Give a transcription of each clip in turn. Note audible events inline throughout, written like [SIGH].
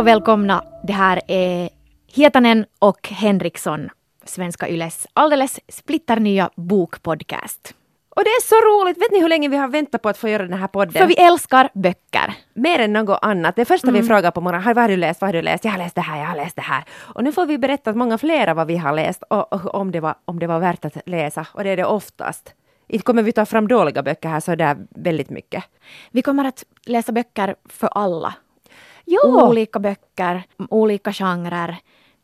och välkomna. Det här är Hietanen och Henriksson, Svenska Yles alldeles splitternya bokpodcast. Och det är så roligt! Vet ni hur länge vi har väntat på att få göra den här podden? För vi älskar böcker. Mer än något annat. Det första vi frågar på morgonen, vad har du läst, vad har du läst? Jag har läst det här, jag har läst det här. Och nu får vi berätta att många fler vad vi har läst och, och om, det var, om det var värt att läsa. Och det är det oftast. Inte kommer vi ta fram dåliga böcker här så det är väldigt mycket. Vi kommer att läsa böcker för alla. Jo! Olika böcker, olika genrer,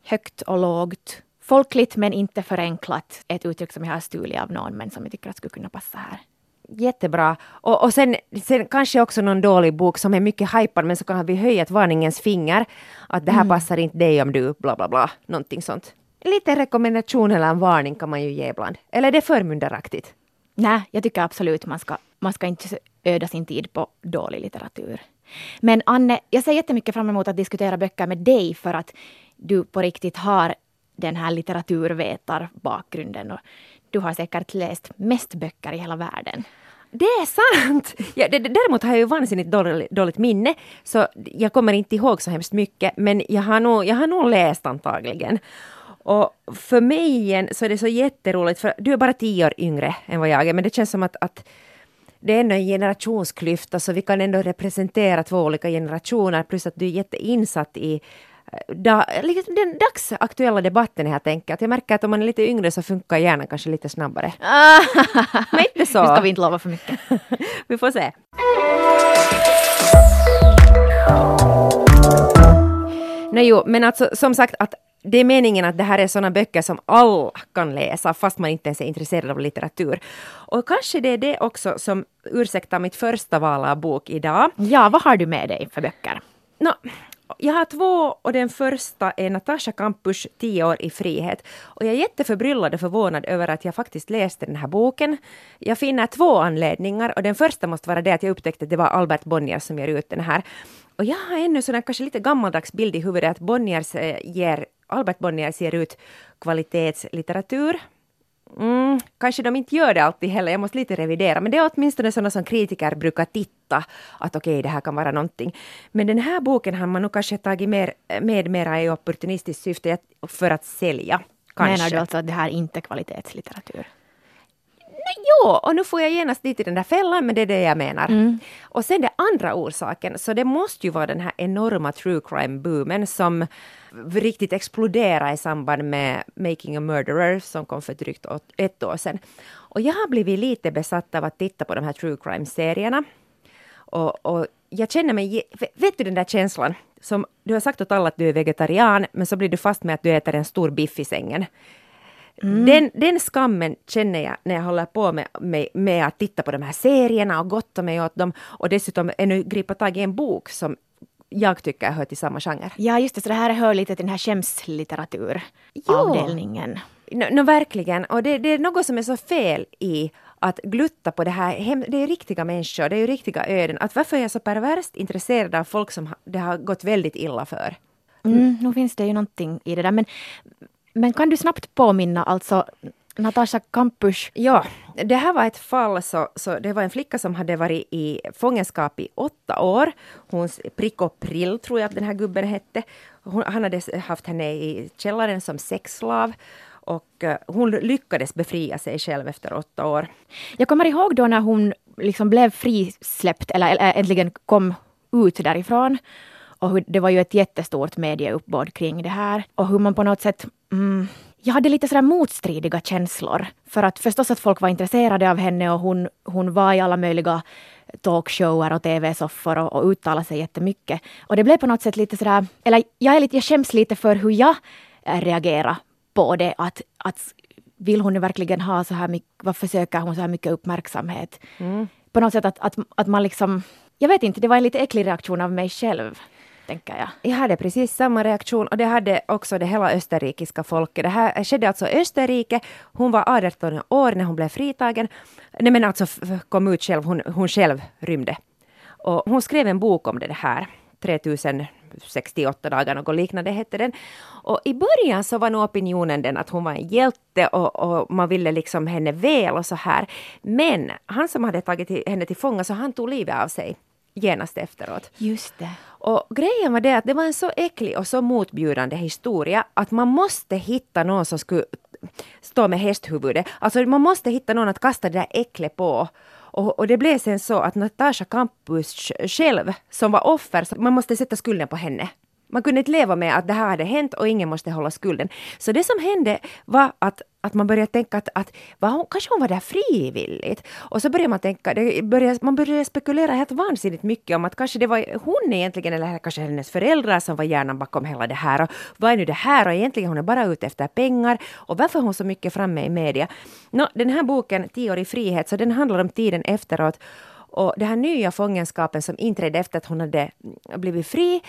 högt och lågt. Folkligt men inte förenklat. Ett uttryck som jag har stulit av någon men som jag tycker att skulle kunna passa här. Jättebra. Och, och sen, sen kanske också någon dålig bok som är mycket hypad men så kan vi höja ett varningens finger. Att det här passar inte dig om du bla bla bla. Någonting sånt. Lite rekommendation eller en varning kan man ju ge ibland. Eller är det förmyndaraktigt? Nej, jag tycker absolut man ska, man ska inte öda sin tid på dålig litteratur. Men Anne, jag ser jättemycket fram emot att diskutera böcker med dig för att du på riktigt har den här litteraturvetarbakgrunden och du har säkert läst mest böcker i hela världen. Det är sant! Ja, det, däremot har jag ju vansinnigt dåligt, dåligt minne, så jag kommer inte ihåg så hemskt mycket, men jag har nog, jag har nog läst antagligen. Och för mig igen så är det så jätteroligt, för du är bara tio år yngre än vad jag är, men det känns som att, att det är ändå en generationsklyfta, så vi kan ändå representera två olika generationer, plus att du är jätteinsatt i eh, da, liksom den dagsaktuella debatten helt enkelt. Jag märker att om man är lite yngre så funkar hjärnan kanske lite snabbare. [LAUGHS] Men inte så. Nu ska vi inte lova för mycket. [LAUGHS] Vi får se. Nej, jo, men alltså som sagt att det är meningen att det här är sådana böcker som alla kan läsa fast man inte ens är intresserad av litteratur. Och kanske det är det också som ursäktar mitt första val av bok idag. Ja, vad har du med dig för böcker? Nå, jag har två och den första är Natasha Kampusch, 10 år i frihet. Och jag är jätteförbryllad och förvånad över att jag faktiskt läste den här boken. Jag finner två anledningar och den första måste vara det att jag upptäckte att det var Albert Bonnier som ger ut den här. Och jag har ännu sån kanske lite gammaldags bild i huvudet att Bonniers eh, ger, Albert Bonniers ger ut kvalitetslitteratur. Mm, kanske de inte gör det alltid heller, jag måste lite revidera, men det är åtminstone sådana som kritiker brukar titta, att okej, det här kan vara någonting. Men den här boken har man nog kanske tagit mer, med mera i opportunistiskt syfte för att sälja. Kanske. Menar du alltså att det här inte är kvalitetslitteratur? Jo, och nu får jag genast dit i den där fällan, men det är det jag menar. Och sen den andra orsaken, så det måste ju vara den här enorma true crime-boomen som riktigt exploderade i samband med Making a Murderer som kom för drygt åt- ett år sedan. Och jag har blivit lite besatt av att titta på de här true crime-serierna. Och, och jag känner mig, vet du den där känslan som du har sagt åt alla att du är vegetarian, men så blir du fast med att du äter en stor biff i sängen. Den, den skammen känner jag när jag håller på med, med, med att titta på de här serierna och gotta mig åt dem och dessutom ännu gripa tag i en bok som jag tycker hör till samma genre. Ja, just det, så det här hör lite till den här skämslitteratur-avdelningen. Nå, nå, verkligen, och det, det är något som är så fel i att glutta på det här. Det är riktiga människor, det är ju riktiga öden. Att varför är jag så perverst intresserad av folk som det har gått väldigt illa för? Mm, nu finns det ju någonting i det där. Men, men kan du snabbt påminna, alltså Natasha Kampusch, Ja, det här var ett fall, så, så det var en flicka som hade varit i fångenskap i åtta år. Hon, Prico Prill tror jag att den här gubben hette. Hon, han hade haft henne i källaren som sexslav. Och eh, hon lyckades befria sig själv efter åtta år. jag kommer ihåg då när hon liksom blev frisläppt, eller äntligen kom ut därifrån. Och hur, det var ju ett jättestort medieuppbåd kring det här. Och hur man på något sätt mm, jag hade lite sådär motstridiga känslor. För att förstås att folk var intresserade av henne och hon, hon var i alla möjliga talkshower och tv-soffor och, och uttalade sig jättemycket. Och det blev på något sätt lite sådär, eller jag, är lite, jag skäms lite för hur jag eh, reagerade på det. Att, att vill hon verkligen ha så här mycket, varför söker hon så här mycket uppmärksamhet? På något sätt att, att, att man liksom, jag vet inte, det var en lite äcklig reaktion av mig själv, tänker jag. Jag hade precis samma reaktion och det hade också det hela österrikiska folket. Det här skedde alltså i Österrike. Hon var 18 år när hon blev fritagen. Nej men alltså kom ut själv, hon, hon själv rymde. Och hon skrev en bok om det här. 3068 dagar, något liknande hette den. Och i början så var nog opinionen den att hon var en hjälte och, och man ville liksom henne väl och så här. Men han som hade tagit henne till fånga så han tog livet av sig genast efteråt. Just det. Och grejen var det att det var en så äcklig och så motbjudande historia att man måste hitta någon som skulle stå med hästhuvudet. Alltså man måste hitta någon att kasta det där äcklet på. Och, och, det blev sen så att Natasha Campus själv, som var offer, man måste sätta skulden på henne. Man kunde inte leva med att det här hade hänt och ingen måste hålla skulden. Så det som hände var att, att man började tänka att, att var hon, kanske hon var där frivilligt. Och så började man tänka, det började, man började spekulera helt vansinnigt mycket om att kanske det var hon egentligen, eller kanske hennes föräldrar som var hjärnan bakom hela det här. Och vad är nu det här? Och egentligen hon är bara ute efter pengar. Och varför är hon så mycket framme i media? Nå, den här boken, Tio år i frihet, så den handlar om tiden efteråt. Och den här nya fångenskapen som inträdde efter att hon hade blivit fri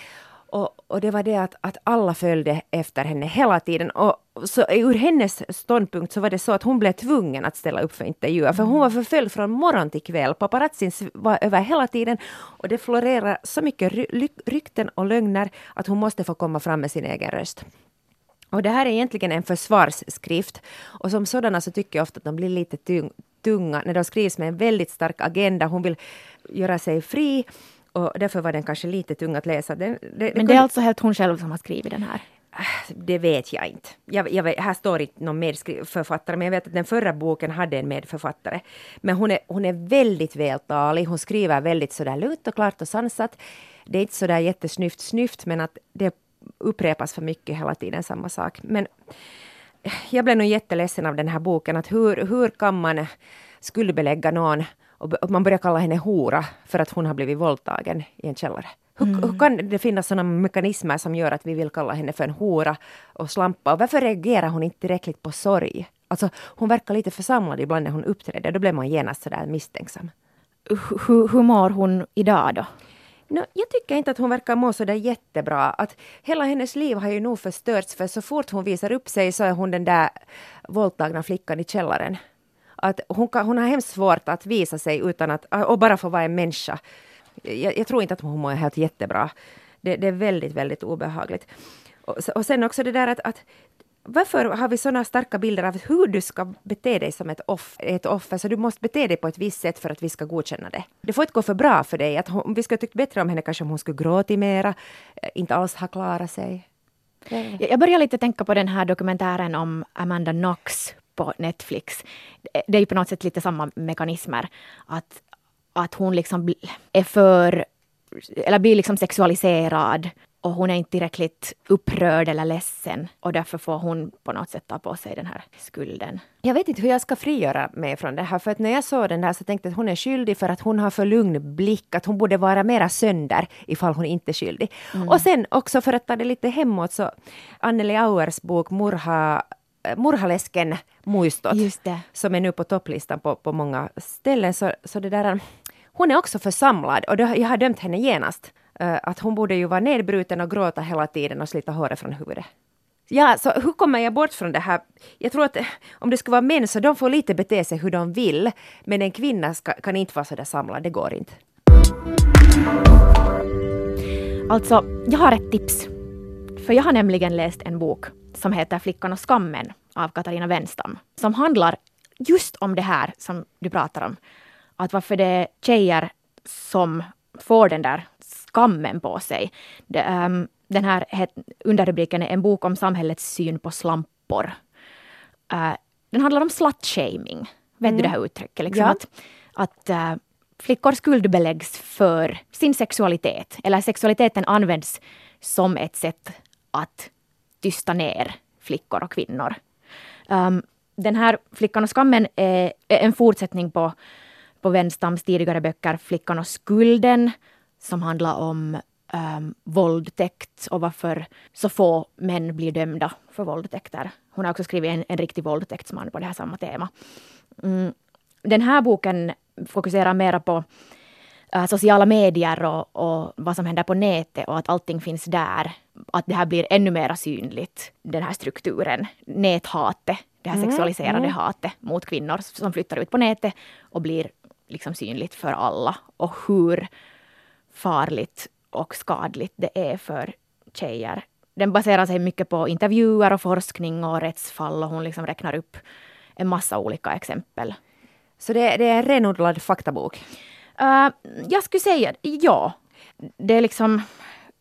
och, och det var det att, att alla följde efter henne hela tiden. Och så ur hennes ståndpunkt så var det så att hon blev tvungen att ställa upp för intervjuer. För hon var förföljd från morgon till kväll. Paparazzin var över hela tiden. Och det florerar så mycket ry rykten och lögner att hon måste få komma fram med sin egen röst. Och det här är egentligen en försvarsskrift. Och som sådana så tycker jag ofta att de blir lite tunga när de skrivs med en väldigt stark agenda. Hon vill göra sig fri och därför var den kanske lite tung att läsa. Den, det, Men det är alltså helt hon själv som har skrivit den här? Det vet jag inte. Jag, jag vet, här står inte någon medförfattare, men jag vet att den förra boken hade en medförfattare. Men hon är, hon är väldigt vältalig, hon skriver väldigt sådär lugnt och klart och sansat. Det är inte sådär jättesnyft snyft, men att det upprepas för mycket hela tiden samma sak. Men jag blev nog jätteledsen av den här boken, att hur, hur kan man skuldbelägga någon och man börjar kalla henne hora för att hon har blivit våldtagen i en källare. Hur, mm. hur, kan det finnas sådana mekanismer som gör att vi vill kalla henne för en hora och slampa? Och varför reagerar hon inte tillräckligt på sorg? Alltså, hon verkar lite församlad ibland när hon uppträder. Då blir man genast sådär misstänksam. Hur, hur mår hon idag då? No, jag tycker inte att hon verkar må så där jättebra. Att hela hennes liv har ju nog förstörts för så fort hon visar upp sig så är hon den där våldtagna flickan i källaren att hon, kan, hon har hemskt svårt att visa sig utan att, ah, och bara få vara en människa. Jag, jag tror inte att hon mår helt jättebra. Det, det är väldigt, väldigt obehagligt. Och, och sen också det där att, att varför har vi sådana starka bilder av hur du ska bete dig som ett, off, ett offer? Så du måste bete dig på ett visst sätt för att vi ska godkänna det. Det får inte gå för bra för dig. Att hon, vi skulle tyckt bättre om henne kanske om hon skulle gråta mera, eh, inte alls ha klarat sig. Jag börjar lite tänka på den här dokumentären om Amanda Knox på Netflix. Det är ju på något sätt lite samma mekanismer. Att, att hon liksom är för, eller blir liksom sexualiserad och hon är inte tillräckligt upprörd eller ledsen och därför får hon på något sätt ta på sig den här skulden. Jag vet inte hur jag ska frigöra mig från det här, för att när jag såg den där så tänkte jag att hon är skyldig för att hon har för lugn blick, att hon borde vara mera sönder ifall hon inte är skyldig. Mm. Och sen också för att ta det lite hemåt så Anneli Auers bok Murha Murhalesken muistot, som är nu på topplistan på, på många ställen. Så, så det där, hon är också församlad och det, jag har dömt henne genast. Uh, att hon borde ju vara nedbruten och gråta hela tiden och slita håret från huvudet. Ja, så hur kommer jag bort från det här? Jag tror att om det ska vara män så de får lite bete sig hur de vill. Men en kvinna ska, kan inte vara så där samlad, det går inte. Alltså, jag har ett tips. För jag har nämligen läst en bok som heter Flickan och skammen av Katarina Wenstam, som handlar just om det här som du pratar om. Att varför det är tjejer som får den där skammen på sig. Det, um, den här underrubriken är En bok om samhällets syn på slampor. Uh, den handlar om slut-shaming. Vet mm. du det här uttrycket? Liksom ja. Att, att uh, flickor skuldbeläggs för sin sexualitet. Eller sexualiteten används som ett sätt att tysta ner flickor och kvinnor. Um, den här Flickan och skammen är, är en fortsättning på, på Wenstams tidigare böcker Flickan och skulden som handlar om um, våldtäkt och varför så få män blir dömda för våldtäkter. Hon har också skrivit en, en riktig våldtäktsman på det här samma tema. Mm. Den här boken fokuserar mera på uh, sociala medier och, och, vad som händer på nätet och att allting finns där. Att det här blir ännu mer synligt, den här strukturen, näthatet, det här mm. sexualiserade mm. hatet mot kvinnor som flyttar ut på nätet och blir liksom synligt för alla. Och hur farligt och skadligt det är för tjejer. Den baserar sig mycket på intervjuer och forskning och rättsfall och hon liksom räknar upp en massa olika exempel. Så det, det är en renodlad faktabok? Uh, jag skulle säga ja. Det är liksom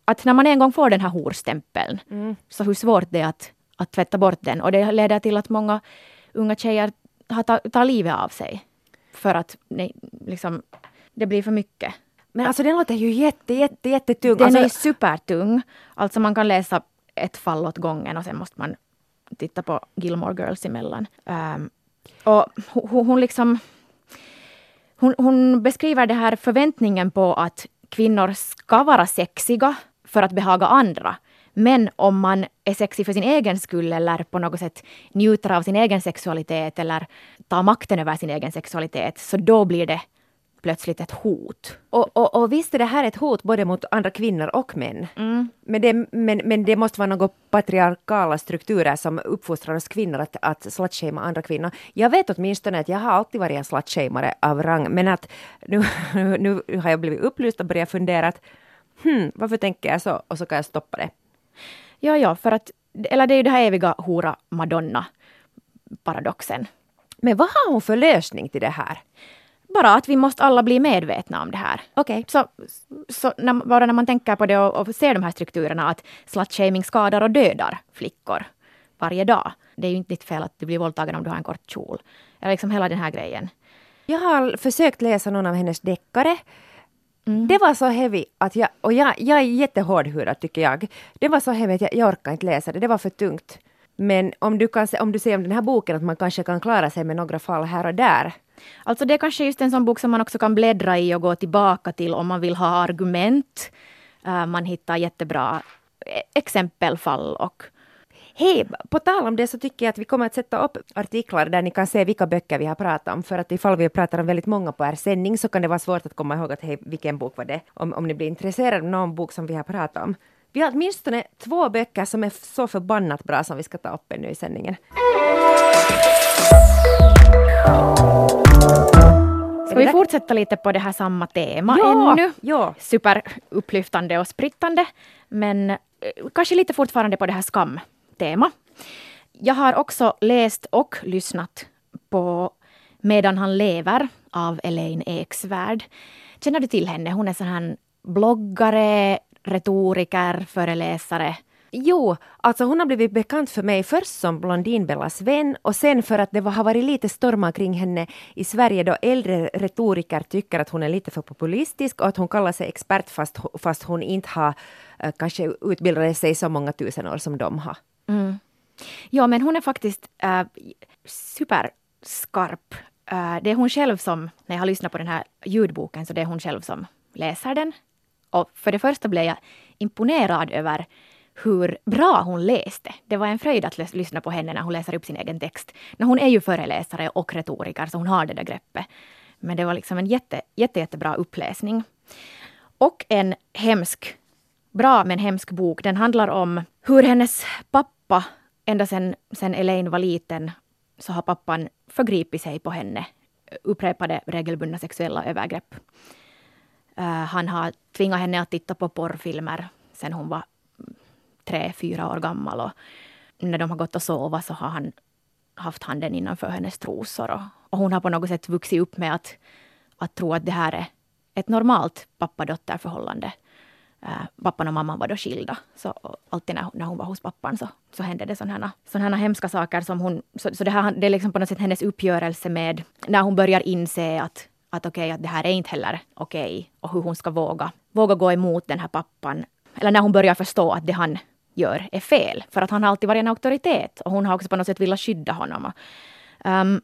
att när man en gång får den här horstämpeln, mm. så hur svårt det är att, att tvätta bort den. Och det leder till att många unga tjejer har ta, tar livet av sig. För att nej, liksom, det blir för mycket. Men alltså den låter ju jätte, jätte, jättetung. Den alltså... är supertung. Alltså man kan läsa ett fall åt gången och sen måste man titta på Gilmore Girls emellan. Um, och hon, hon liksom... Hon, hon, beskriver det här förväntningen på att kvinnor ska vara sexiga för att behaga andra. Men om man är sexig för sin egen skull eller på något sätt njuter av sin egen sexualitet eller tar makten över sin egen sexualitet, så då blir det plötsligt ett hot. Och, och, och visst är det här ett hot både mot andra kvinnor och män. Mm. Men, det, men, men det måste vara några patriarkala strukturer som uppfostrar oss kvinnor att, att slutshamea andra kvinnor. Jag vet åtminstone att jag har alltid varit en slutshameare av rang, men att [LAUGHS] nu, nu har jag blivit upplyst och börjat fundera att hmm, varför tänker jag så? Och så kan jag stoppa det. Ja, ja, för att, eller det är ju det här eviga hora madonna paradoxen. Men vad har hon för lösning till det här? Bara att vi måste alla bli medvetna om det här. Okej. Okay. Så, så när, bara när man tänker på det och, och ser de här strukturerna att slutshaming skadar och dödar flickor varje dag. Det är ju inte ditt fel att du blir våldtagen om du har en kort kjol. Eller liksom hela den här grejen. Jag har försökt läsa någon av hennes deckare. Mm. Det var så heavy att jag, och jag, jag är jättehårdhudad tycker jag. Det var så heavy att jag, jag orkar inte läsa det, det var för tungt. Men om du, kan, om du säger om den här boken att man kanske kan klara sig med några fall här och där. Alltså det är kanske just en sån bok som man också kan bläddra i och gå tillbaka till om man vill ha argument. Uh, man hittar jättebra e-, exempelfall och Hej, på tal om det så tycker jag att vi kommer att sätta upp artiklar där ni kan se vilka böcker vi har pratat om. För att ifall vi pratar om väldigt många på er sändning så kan det vara svårt att komma ihåg att hej, vilken bok var det? Om, om ni blir intresserade av någon bok som vi har pratat om. Vi har åtminstone två böcker som är så förbannat bra som vi ska ta upp nu i sändningen. Ska vi fortsätta lite på det här samma tema ja, ännu? Ja. Superupplyftande och sprittande. Men eh, kanske lite fortfarande på det här tema. Jag har också läst och lyssnat på Medan han lever av Elaine Eksvärd. Känner du till henne? Hon är sån här bloggare, retoriker, föreläsare. Jo, alltså hon har blivit bekant för mig först som Blondinbellas vän och sen för att det har varit lite stormar kring henne i Sverige då äldre retoriker tycker att hon är lite för populistisk och att hon kallar sig expert fast, fast hon inte har eh, kanske utbildat sig så många tusen år som de har. Mm. Ja, men hon är faktiskt äh, superskarp. Äh, det är hon själv som, när jag har lyssnat på den här ljudboken, så det är hon själv som läser den. Och för det första blev jag imponerad över hur bra hon läste. Det var en fröjd att lyssna på henne när hon läser upp sin egen text. Men hon är ju föreläsare och retoriker, så hon har det där greppet. Men det var liksom en jätte, jätte, jättebra uppläsning. Och en hemsk, bra men hemsk bok. Den handlar om hur hennes pappa, ända sen, sen Elaine var liten, så har pappan förgripit sig på henne. Upprepade regelbundna sexuella övergrepp. Uh, han har tvingat henne att titta på porrfilmer sen hon var tre, fyra år gammal. Och när de har gått och sova så har han haft handen innanför hennes trosor. Och, och hon har på något sätt vuxit upp med att, att tro att det här är ett normalt pappa-dotter-förhållande. Äh, pappan och mamman var då skilda. Så alltid när, när hon var hos pappan så, så hände det sådana, sådana hemska saker som hon... Så, så det, här, det är liksom på något sätt hennes uppgörelse med när hon börjar inse att, att okej, okay, att det här är inte heller okej. Okay, och hur hon ska våga, våga gå emot den här pappan. Eller när hon börjar förstå att det han gör är fel. För att han har alltid varit en auktoritet och hon har också på något sätt velat skydda honom. Um,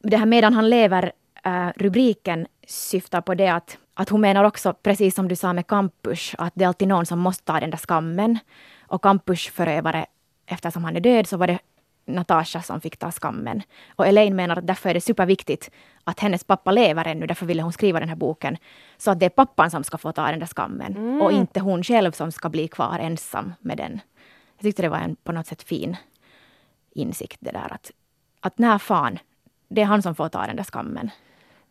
det här medan han lever, uh, rubriken syftar på det att, att hon menar också, precis som du sa med Campus, att det är alltid någon som måste ta den där skammen. Och Campus förövare, eftersom han är död, så var det Natasha som fick ta skammen. Och Elaine menar att därför är det superviktigt att hennes pappa lever ännu, därför ville hon skriva den här boken. Så att det är pappan som ska få ta den där skammen mm. och inte hon själv som ska bli kvar ensam med den. Jag tyckte det var en på något sätt fin insikt det där att, att när fan, det är han som får ta den där skammen.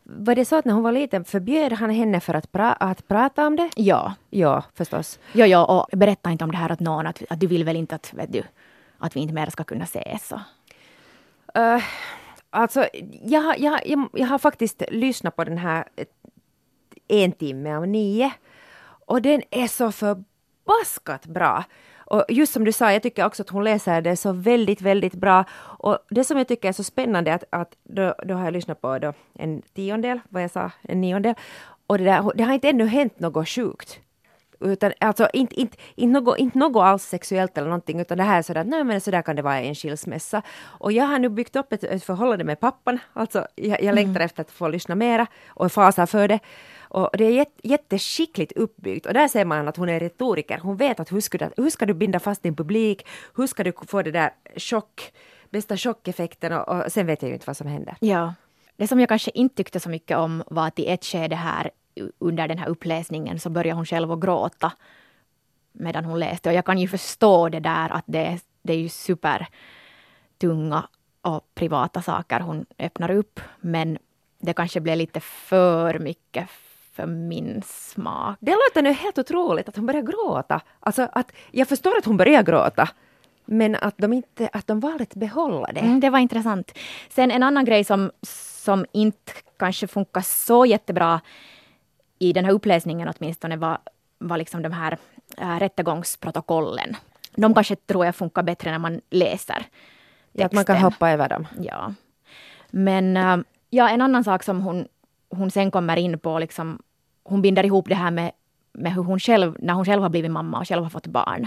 Var det så att när hon var liten förbjöd han henne för att, pra att prata om det? Ja. Ja, förstås. Ja, ja, och berätta inte om det här åt någon, att, att du vill väl inte att, vet du, att vi inte mer ska kunna ses? Uh, alltså, jag, jag, jag, jag har faktiskt lyssnat på den här en timme av nio. Och den är så förbaskat bra. Och just som du sa, jag tycker också att hon läser det så väldigt, väldigt bra. Och det som jag tycker är så spännande att, att då, då har jag lyssnat på då en tiondel, vad jag sa, en niondel. Och det, där, det har inte ännu hänt något sjukt. Utan alltså inte, inte, inte, något, inte något alls sexuellt eller någonting, utan det här är sådär, nej men sådär kan det vara i en skilsmässa. Och jag har nu byggt upp ett, ett förhållande med pappan, alltså jag, jag längtar mm. efter att få lyssna mera och fasar för det. Och det är jätteskickligt uppbyggt och där ser man att hon är retoriker. Hon vet att hur ska, du, hur ska du binda fast din publik? Hur ska du få det där chock, bästa chockeffekten och, och sen vet jag ju inte vad som händer. Ja. Det som jag kanske inte tyckte så mycket om var att i ett skede här under den här uppläsningen så började hon själv att gråta medan hon läste. Och jag kan ju förstå det där att det, det är ju super tunga och privata saker hon öppnar upp. Men det kanske blev lite för mycket för min smak. Det låter nu helt otroligt att hon börjar gråta. Alltså att, jag förstår att hon börjar gråta. Men att de, inte, att de valde att behålla det. Mm, det var intressant. Sen en annan grej som, som inte kanske funkar så jättebra i den här uppläsningen åtminstone var, var liksom de här äh, rättegångsprotokollen. De kanske tror jag funkar bättre när man läser. Texten. Ja, att man kan hoppa över dem. Ja. Men äh, ja, en annan sak som hon hon sen kommer in på, liksom, hon binder ihop det här med, med hur hon själv, när hon själv har blivit mamma och själv har fått barn.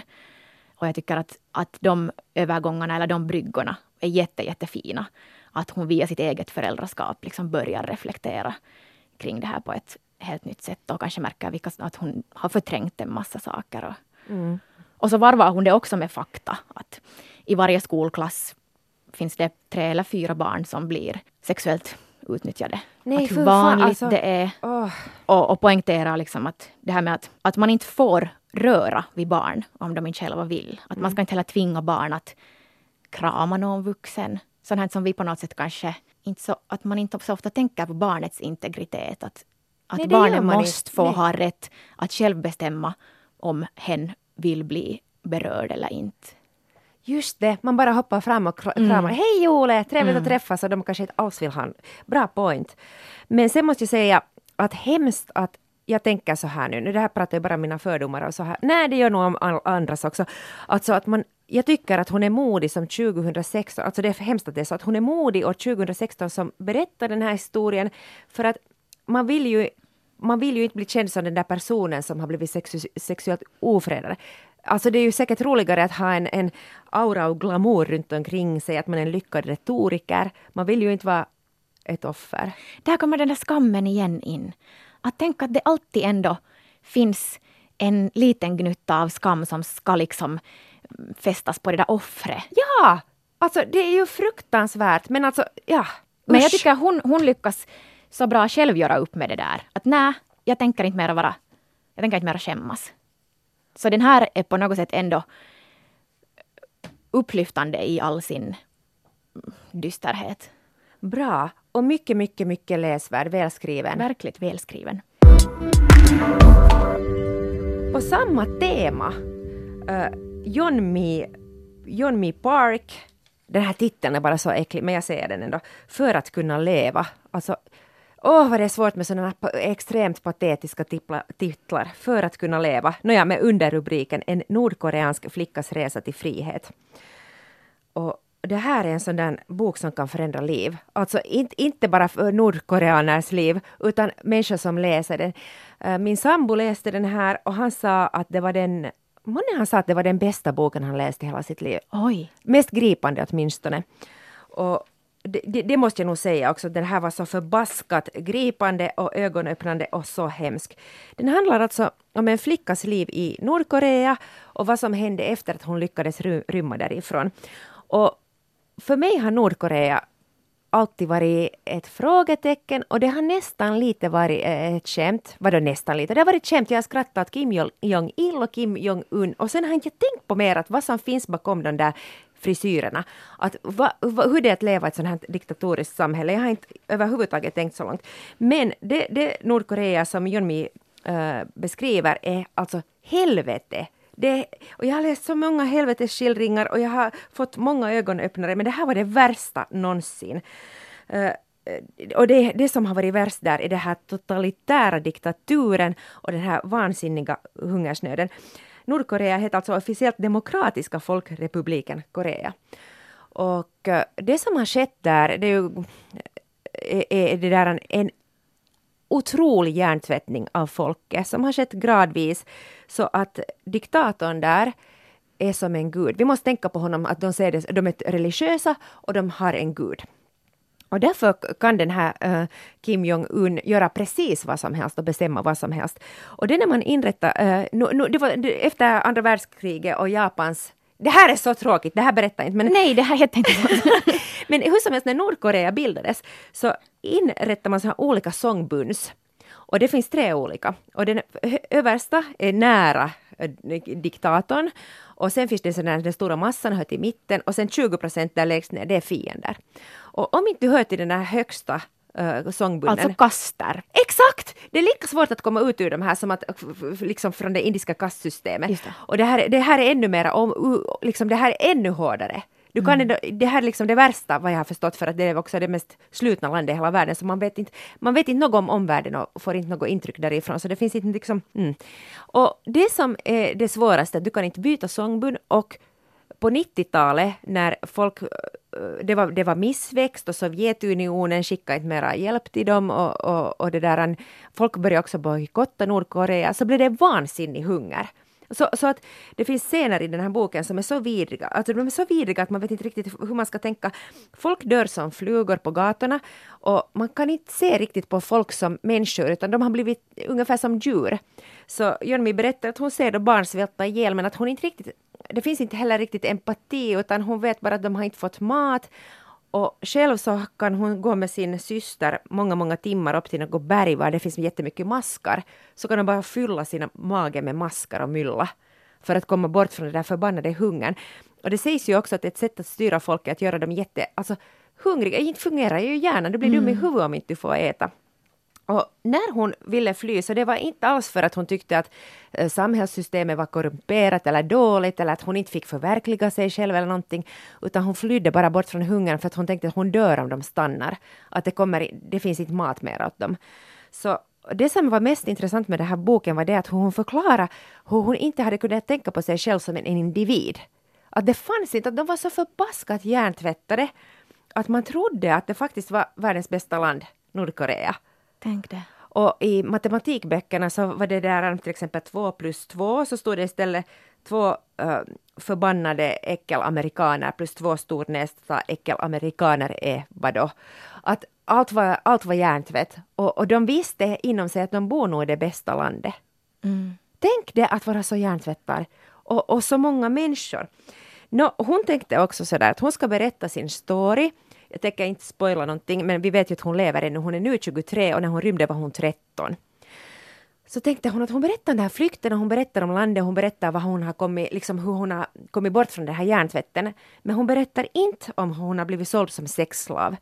Och jag tycker att, att de övergångarna eller de bryggorna är jätte, jättefina. Att hon via sitt eget föräldraskap liksom börjar reflektera kring det här på ett helt nytt sätt och kanske märker vilka, att hon har förträngt en massa saker. Och, mm. och så varvar hon det också med fakta. Att i varje skolklass finns det tre eller fyra barn som blir sexuellt utnyttjade. Nej, att hur vanligt alltså, det är. Oh. Och, och poängtera liksom att det här med att, att man inte får röra vid barn om de inte själva vill. Att mm. man ska inte heller tvinga barn att krama någon vuxen. Sånt här som vi på något sätt kanske inte så, att man inte så ofta tänker på barnets integritet. Att, att Nej, barnen måste få Nej. ha rätt att själv bestämma om hen vill bli berörd eller inte. Just det, man bara hoppar fram och kramar. Mm. Hej Ole, trevligt mm. att träffas och de kanske inte alls vill ha bra point. Men sen måste jag säga att hemskt att jag tänker så här nu, nu det här pratar jag bara om mina fördomar och så här. Nej, det gör nog om andras också. Alltså att man, jag tycker att hon är modig som 2016, alltså det är hemskt att det är så, att hon är modig år 2016 som berättar den här historien. För att man vill ju man vill ju inte bli känd som den där personen som har blivit sexu sexuellt ofredad. Alltså det är ju säkert roligare att ha en, en aura och glamour runt omkring sig, att man är en lyckad retoriker. Man vill ju inte vara ett offer. Där kommer den där skammen igen in. Att tänka att det alltid ändå finns en liten gnutta av skam som ska liksom fästas på det där offret. Ja! Alltså det är ju fruktansvärt men alltså ja. Usch. Men jag tycker hon, hon lyckas så bra själv göra upp med det där. Att nej, jag tänker inte mera vara, jag tänker inte mera skämmas. Så den här är på något sätt ändå upplyftande i all sin dysterhet. Bra och mycket, mycket, mycket läsvärd, välskriven. Verkligt välskriven. På samma tema, uh, John Me, John Me Park, den här titeln är bara så äcklig, men jag säger den ändå. För att kunna leva. Alltså, Åh, oh, vad det är svårt med sådana extremt patetiska titlar. För att kunna leva. Nåja, med underrubriken En nordkoreansk flickas resa till frihet. Och det här är en sån där bok som kan förändra liv. Alltså inte, inte bara för nordkoreaners liv, utan människor som läser den. Eh, min sambo läste den här och han sa att det var den Månne han sa att det var den bästa boken han läst i hela sitt liv. Oj. Mest gripande åtminstone. Och det, det, måste jag nog säga också, den här var så förbaskat gripande och ögonöppnande och så hemsk. Den handlar alltså om en flickas liv i Nordkorea och vad som hände efter att hon lyckades rymma därifrån. Och för mig har Nordkorea alltid varit ett frågetecken och det har nästan lite varit eh, ett skämt. Vadå nästan lite? Det har varit skämt. Jag har skrattat Kim Jong-Il och Kim Jong-Un och sen har jag inte tänkt på mer att vad som finns bakom de där frisyrerna. Att va, va, hur det är att leva i ett sånt här diktatoriskt samhälle. Jag har inte överhuvudtaget tänkt så långt. Men det, det Nordkorea som Jonmi äh, eh, beskriver är alltså helvete. Det, och jag har läst så många helvetesskildringar och jag har fått många ögonöppnare men det här var det värsta någonsin. Uh, och det, det som har varit värst där är den här totalitära diktaturen och den här vansinniga hungersnöden. Nordkorea heter alltså officiellt Demokratiska folkrepubliken Korea. Och eh, det som har skett där, det är ju är det där en otrolig hjärntvättning av folket som har skett gradvis så att diktatorn där är som en gud. Vi måste tänka på honom att de, ser det, de är religiösa och de har en gud. Och därför kan den här uh, Kim Jong-Un göra precis vad som helst och bestämma vad som helst. Och det när man inrättar, uh, nu, nu, det var efter andra världskriget och Japans det här är så tråkigt, det här berättar inte. Men, Nej, det här heter inte så. men hur som helst, när Nordkorea bildades så inrättade man så här olika sångbunds. Och det finns tre olika. Och den översta är nära eh, diktatorn. Och sen finns det där, den stora massan hör till mitten och sen 20 procent där lägst ner, det är fiender. Och om inte du hör till den där högsta uh, sångbunden. Alltså kaster. Exakt! Det är lika svårt att komma ut ur de här som att liksom från det indiska kastsystemet. Det. Och det här, det här är ännu mer om, liksom det här är ännu hårdare. Du kan mm. det här är liksom det värsta vad jag har förstått för att det är också det mest slutna landet i hela världen så man vet inte, man vet inte något om omvärlden och får inte något intryck därifrån så det finns inte liksom, mm. Och det som är det svåraste, du kan inte byta sångbund och på 90-talet när folk, eh, det var, det var missväxt och Sovjetunionen skickade inte mera hjälp till dem och, och, och det där, folk började också bojkotta Nordkorea, så blev det vansinnig hunger. Så, så att det finns scener i den här boken som är så vidriga, alltså de är så vidriga att man vet inte riktigt hur man ska tänka. Folk dör som flugor på gatorna och man kan inte se riktigt på folk som människor utan de har blivit ungefär som djur. Så Jonmi berättar att hon ser då barn svälta ihjäl men att hon inte riktigt det finns inte heller riktigt empati utan hon vet bara att de har inte fått mat. Och själv så kan hon gå med sin syster många, många timmar upp till något berg var det finns jättemycket maskar. Så kan de bara fylla sina mage med maskar och mylla för att komma bort från den där förbannade hungern. Och det sägs ju också att ett sätt att styra folk är att göra dem jätte... Alltså hungriga, inte fungerar ju hjärnan, du blir mm. dum i mm. huvudet om inte du får äta. Och när hon ville fly så det var inte alls för att hon tyckte att eh, samhällssystemet var korrumperat eller dåligt eller att hon inte fick förverkliga sig själv eller någonting. Utan hon flydde bara bort från hungern för att hon tänkte att hon dör om de stannar. Att det, kommer, det finns inte mat mer åt dem. Så det som var mest intressant med den här boken var det att hon förklarade hur hon inte hade kunnat tänka på sig själv som en individ. Att det fanns inte, att de var så förbaskat hjärntvättade att man trodde att det faktiskt var världens bästa land, Nordkorea. Tänk det. Och i matematikböckerna så var det där till exempel 2 plus 2 så stod det istället två uh, förbannade äckelamerikaner plus två stornästa äckelamerikaner är vadå? Att allt var, allt var hjärntvätt och, och de visste inom sig att de bor nog i det bästa landet. Mm. Tänk det att vara så hjärntvättar och, och så många människor. No, hon tänkte också sådär att hon ska berätta sin story jag tänker inte spoila någonting, men vi vet ju att hon lever ännu. Hon är nu 23 och när hon rymde var hon 13. Så tänkte hon att hon berättar om den här flykten och hon berättar om landet och hon berättar vad hon har kommit, liksom hur hon har kommit bort från den här hjärntvätten. Men hon berättar inte om hur hon har blivit såld som sexslav.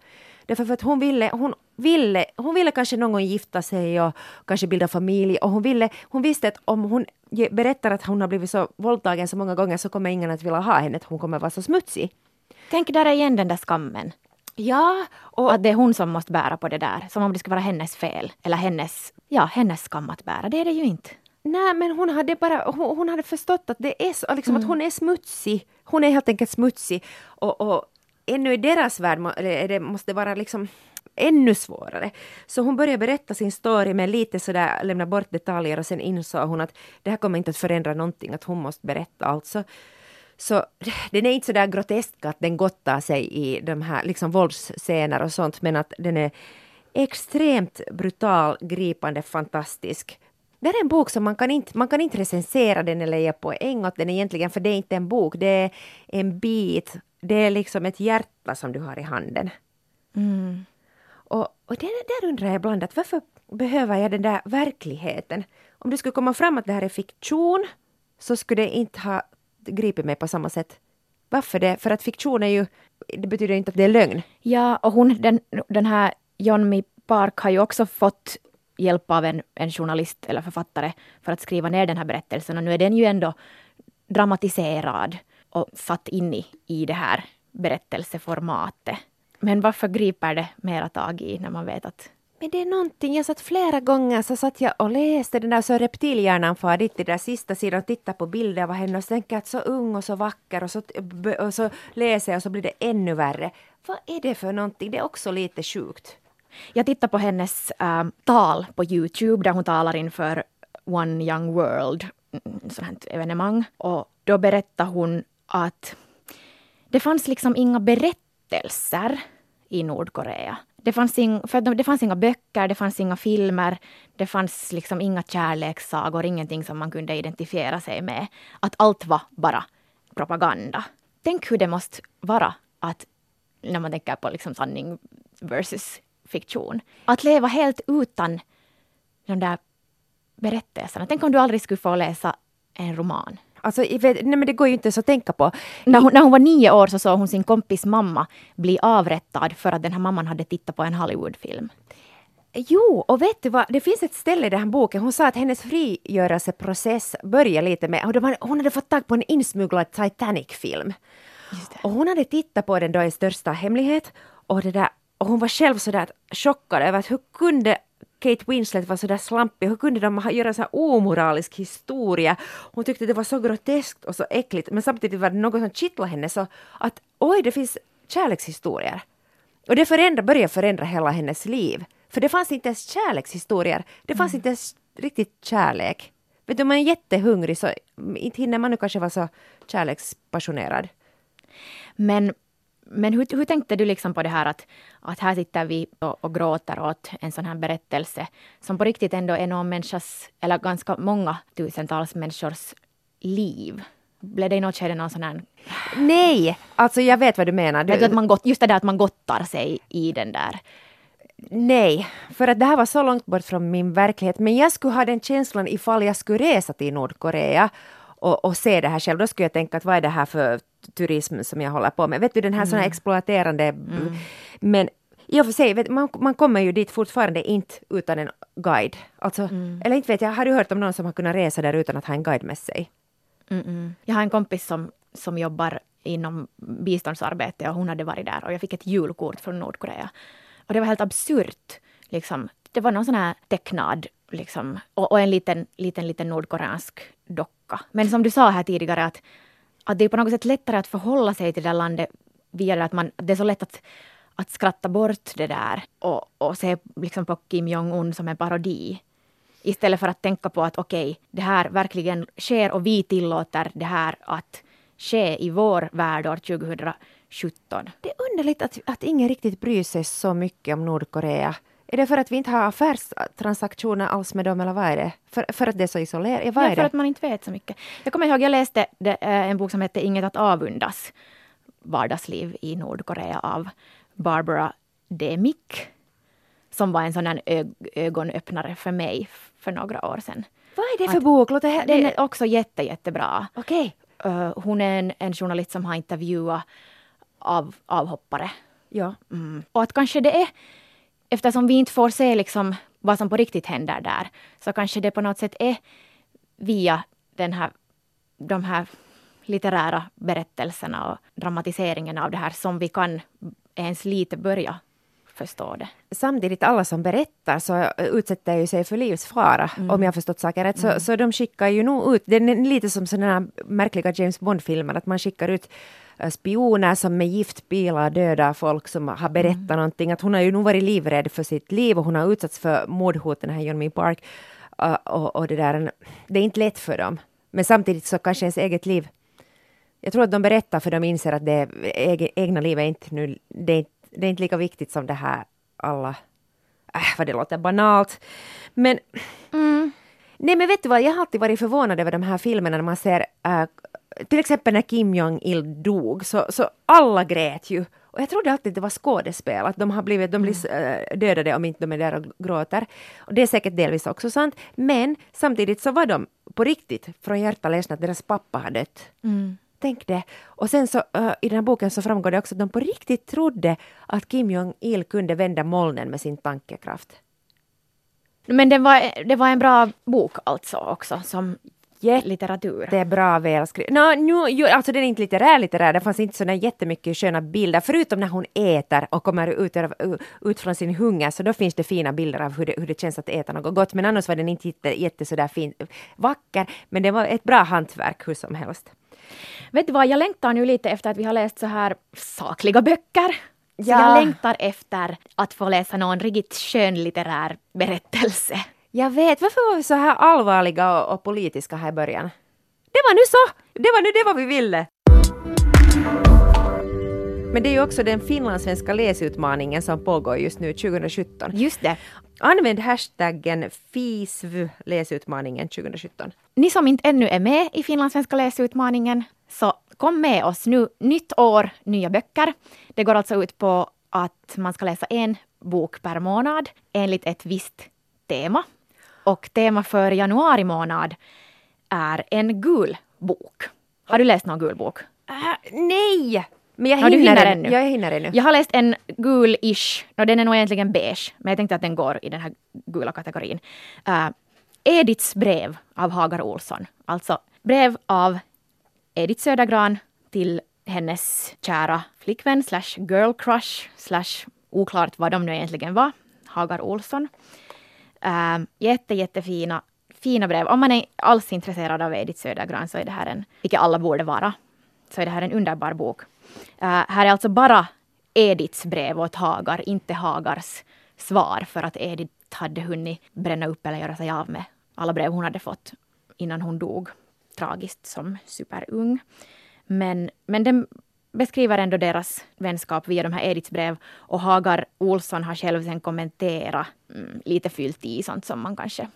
Därför för att hon ville, hon ville, hon ville kanske någon gång gifta sig och kanske bilda familj och hon ville, hon visste att om hon berättar att hon har blivit så våldtagen så många gånger så kommer ingen att vilja ha henne, att hon kommer vara så smutsig. Tänk där igen den där skammen. Ja, och att det är hon som måste bära på det där. Som om det skulle vara hennes fel. Eller hennes, ja, hennes skam att bära. Det är det ju inte. Nej, men hon hade bara hon, hon hade förstått att det är så, liksom mm. att hon är smutsig. Hon är helt enkelt smutsig. Och, och ännu i deras värld det, måste det vara liksom ännu svårare. Så hon började berätta sin story med lite sådär, lämna bort detaljer och sen insåg hon att det här kommer inte att förändra någonting, att hon måste berätta allt. Så den är inte så där grotesk att den gottar sig i de här liksom våldsscener och sånt men att den är extremt brutal, gripande, fantastisk. Det är en bok som man kan inte, man kan inte recensera den eller ge poäng åt den egentligen för det är inte en bok, det är en bit, det är liksom ett hjärta som du har i handen. Mm. Och, och det, där undrar jag ibland att varför behöver jag den där verkligheten? Om det skulle komma fram att det här är fiktion så skulle det inte ha gripit mig på samma sätt. Varför det? För att fiktion är ju, det betyder inte att det är lögn. Ja, och hon, den, den här Jonmi Park har ju också fått hjälp av en, en journalist eller författare för att skriva ner den här berättelsen och nu är den ju ändå dramatiserad och satt in i, i det här berättelseformatet. Men varför griper det mera tag i när man vet att men det är någonting, jag satt flera gånger så satt jag och läste den där så reptilhjärnan far dit till den där sista sidan och tittar på bilder av henne och så tänker jag att så ung och så vacker och så, och så läser jag och så blir det ännu värre. Vad är det för någonting? Det är också lite sjukt. Jag tittar på hennes äh, tal på Youtube där hon talar inför One Young World, mm, sånt här evenemang. Och då berättar hon att det fanns liksom inga berättelser i Nordkorea. Det fanns, ing, för det fanns inga böcker, det fanns inga filmer, det fanns liksom inga kärlekssagor, ingenting som man kunde identifiera sig med. Att allt var bara propaganda. Tänk hur det måste vara att, när man tänker på liksom sanning versus fiktion, att leva helt utan de där berättelserna. Tänk om du aldrig skulle få läsa en roman. Alltså, nej, men det går ju inte så att tänka på. När hon, när hon var nio år så såg hon sin kompis mamma bli avrättad för att den här mamman hade tittat på en Hollywoodfilm. Jo, och vet du vad, det finns ett ställe i den här boken, hon sa att hennes frigörelseprocess började lite med, hon hade fått tag på en insmugglad Titanic-film. Och hon hade tittat på den då i största hemlighet, och, det där, och hon var själv sådär chockad över att hur kunde Kate Winslet var så där slampig. Hur kunde de göra så här omoralisk historia? Hon tyckte det var så groteskt och så äckligt men samtidigt var det något som kittlade henne så att oj, det finns kärlekshistorier. Och det förändra, började förändra hela hennes liv. För det fanns inte ens kärlekshistorier. Det fanns mm. inte ens riktigt kärlek. Vet du, om man är jättehungrig så inte hinner man nu kanske vara så kärlekspassionerad. Men men hur, hur tänkte du liksom på det här att, att här sitter vi och, och gråter åt en sån här berättelse som på riktigt ändå är någon människas, eller ganska många tusentals människors liv? Blev det i något skede någon sån här... Nej, alltså jag vet vad du menar. Du... Att man gott, just det där att man gottar sig i den där Nej, för att det här var så långt bort från min verklighet. Men jag skulle ha den känslan ifall jag skulle resa till Nordkorea och, och se det här själv. Då skulle jag tänka att vad är det här för turism som jag håller på med. Vet du den här mm. såna exploaterande mm. men i och för sig, vet, man, man kommer ju dit fortfarande inte utan en guide. Alltså, mm. Eller inte vet jag, har du hört om någon som har kunnat resa där utan att ha en guide med sig? Mm jag har en kompis som, som jobbar inom biståndsarbete och hon hade varit där och jag fick ett julkort från Nordkorea. Och det var helt absurt. Liksom. Det var någon sån här tecknad liksom, och, och en liten, liten, liten nordkoreansk docka. Men som du sa här tidigare att att det är på något sätt lättare att förhålla sig till det där landet via det att man, det är så lätt att, att skratta bort det där och, och se liksom på Kim Jong-Un som en parodi. Istället för att tänka på att okej, okay, det här verkligen sker och vi tillåter det här att ske i vår värld år 2017. Det är underligt att, att ingen riktigt bryr sig så mycket om Nordkorea. Är det för att vi inte har affärstransaktioner alls med dem eller vad är det? För, för att det är så isolerat? Ja, för att man inte vet så mycket. Jag kommer ihåg, jag läste eh, en bok som hette Inget att avundas. Vardagsliv i Nordkorea av Barbara Demick. Som var en sån här ögonöppnare för mig för några år sedan. Vad är det för att, bok? Låt det, den är också jätte, jättebra. Okay. Eh, hon är en, en journalist som har intervjuat av, avhoppare. Ja. Mm. Och att kanske det är eftersom vi inte får se liksom vad som på riktigt händer där, så kanske det på något sätt är via den här, de här litterära berättelserna och dramatiseringen av det här som vi kan ens lite börja förstå det. Samtidigt, alla som berättar så utsätter ju sig för livsfara, mm. om jag förstått saken rätt. Så, mm. så de skickar ju nog ut, det är lite som sådana märkliga James Bond-filmer, att man skickar ut Eh, spioner som med giftpilar dödar folk som har berättat mm. någonting. Att hon har ju nog varit livrädd för sitt liv och hon har utsatts för mordhot, den här Yeonmi Park. Uh, och, och, det där, det är inte lätt för dem. Men samtidigt så kanske ens eget liv jag tror att de berättar för de inser att det egna livet inte, nu, det är, det är inte lika viktigt som det här alla... Äh, vad det låter banalt. Men... Mm. Nej men vet du vad, jag har alltid varit förvånad över de här filmerna när man ser äh, till exempel när Kim Jong-Il dog, så, så alla grät ju. Och jag trodde alltid det var skådespel, att de har blivit de blir, äh, dödade om inte de är där och gråter. Och det är säkert delvis också sant. Men samtidigt så var de på riktigt från hjärtat ledsna att deras pappa har dött. Mm. Tänk det. Och sen så uh, i den här boken så framgår det också att de på riktigt trodde att Kim Jong-Il kunde vända molnen med sin tankekraft. Men det var, det var en bra bok alltså också som litteratur. Det är bra välskrivet. No, ju, alltså den är inte litterär litterär, det fanns inte så jättemycket sköna bilder, förutom när hon äter och kommer ut, ut från sin hunger, så då finns det fina bilder av hur det, hur det känns att äta något gott, men annars var den inte jätte, jätte sådär fin, vacker, men det var ett bra hantverk hur som helst. Vet du vad, jag längtar nu lite efter att vi har läst så här sakliga böcker. Så ja. jag längtar efter att få läsa någon riktigt skön litterär berättelse. Jag vet, varför var vi så här allvarliga och, och politiska här i början? Det var nu så! Det var nu det vad vi ville! Men det är ju också den finlandssvenska läsutmaningen som pågår just nu 2017. Just det. Använd hashtaggen FISV läsutmaningen 2017. Ni som inte ännu är med i finlandssvenska läsutmaningen, så kom med oss nu. Nytt år, nya böcker. Det går alltså ut på att man ska läsa en bok per månad enligt ett visst tema. Och tema för januari månad är en gul bok. Har du läst någon gul bok? Uh, nej! Men jag hinner, no, hinner ännu. Jag hinner ännu. Jag har läst en gul-ish, no, den är nog egentligen beige, men jag tänkte att den går i den här gula kategorin. Uh, Ediths brev av Hagar Olsson. Alltså brev av Edith Södergran till hennes kära flickvän slash girl crush slash oklart vad de nu egentligen var, Hagar Olsson. Uh, jätte, jättefina fina brev. Om man är alls intresserad av Edith Södergran så är det här en, vilket alla borde vara, så är det här en underbar bok. Uh, här är alltså bara Edits brev åt Hagar, inte Hagars svar för att Edith hade hunnit bränna upp eller göra sig av med alla brev hon hade fått innan hon dog. Tragiskt som superung. Men, men den beskriver ändå deras vänskap via de här Edits brev och Hagar Olsson har själv sen kommenterat mm, lite fyllt i sånt som man kanske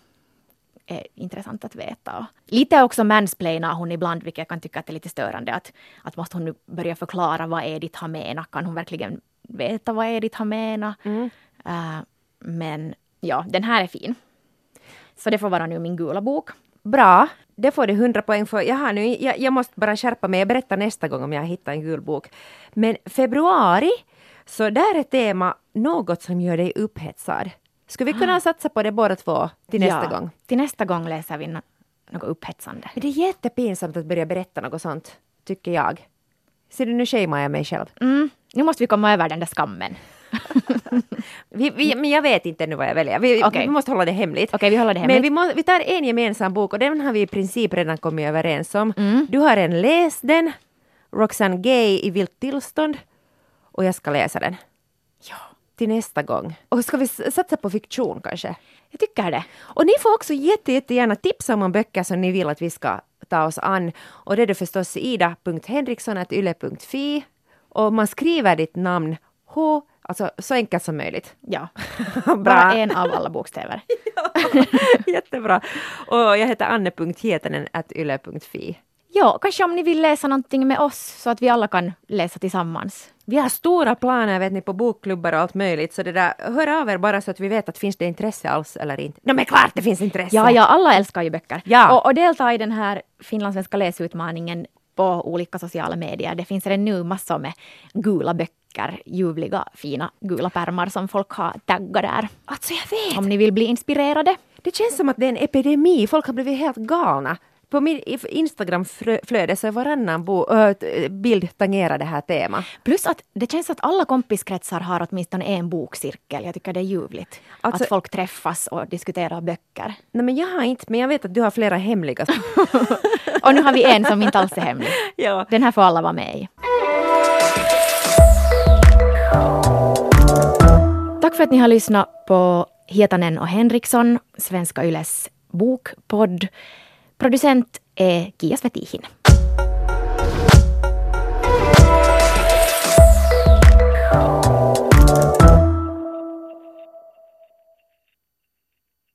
är intressant att veta. Lite också mansplainar hon ibland, vilket jag kan tycka att är lite störande. Att, att måste hon nu börja förklara vad Edith har menat? Kan hon verkligen veta vad Edith har menat? Mm. Uh, men ja, den här är fin. Så det får vara nu min gula bok. Bra, det får du 100 poäng för. Jag, har nu, jag, jag måste bara skärpa mig, jag berättar nästa gång om jag hittar en gul bok. Men februari, så där är tema något som gör dig upphetsad. Skulle vi kunna ah. satsa på det båda två till nästa ja, gång? till nästa gång läser vi no något upphetsande. Men det är jättepinsamt att börja berätta något sånt, tycker jag. Ser du, nu shamear jag mig själv. Mm, nu måste vi komma över den där skammen. [LAUGHS] vi, vi, men jag vet inte nu vad jag väljer. Vi, okay. vi måste hålla det hemligt. okay, vi håller det hemligt. Men vi, må, vi tar en gemensam bok och den har vi i princip redan kommit överens om. Mm. Du har en läst den, Roxanne Gay i vilt tillstånd och jag ska läsa den. Ja. Till nästa gång. Och ska vi satsa på fiktion kanske? Jag tycker det. Och ni får också jätte, jättegärna tipsa om böcker som ni vill att vi ska ta oss an. Och det är det förstås ida.henriksson.yle.fi och man skriver ditt namn H, alltså så enkelt som möjligt. Ja, [LAUGHS] bara en av alla bokstäver. [LAUGHS] ja, [LAUGHS] jättebra. Och jag heter anne.hietanen.yle.fi. Ja, kanske om ni vill läsa någonting med oss så att vi alla kan läsa tillsammans. Vi har stora planer vet ni på bokklubbar och allt möjligt så det där, hör av er bara så att vi vet att finns det intresse alls eller inte. No, men klart det finns intresse! Ja, ja, alla älskar ju böcker. Ja. Och, och delta i den här finlandssvenska läsutmaningen på olika sociala medier. Det finns redan nu massor med gula böcker, ljuvliga, fina gula pärmar som folk har taggat där. Alltså jag vet! Om ni vill bli inspirerade. Det känns som att det är en epidemi. Folk har blivit helt galna. På min Instagram-flöde så är varannan bo, äh, bild tangerar det här temat. Plus att det känns att alla kompiskretsar har åtminstone en bokcirkel. Jag tycker det är ljuvligt. Alltså, att folk träffas och diskuterar böcker. Nej men jag har inte, men jag vet att du har flera hemliga. [LAUGHS] och nu har vi en som inte alls är hemlig. [LAUGHS] ja. Den här får alla vara med i. Tack för att ni har lyssnat på Hietanen och Henriksson, Svenska Yles bokpodd. Producent är Kia Svetihin.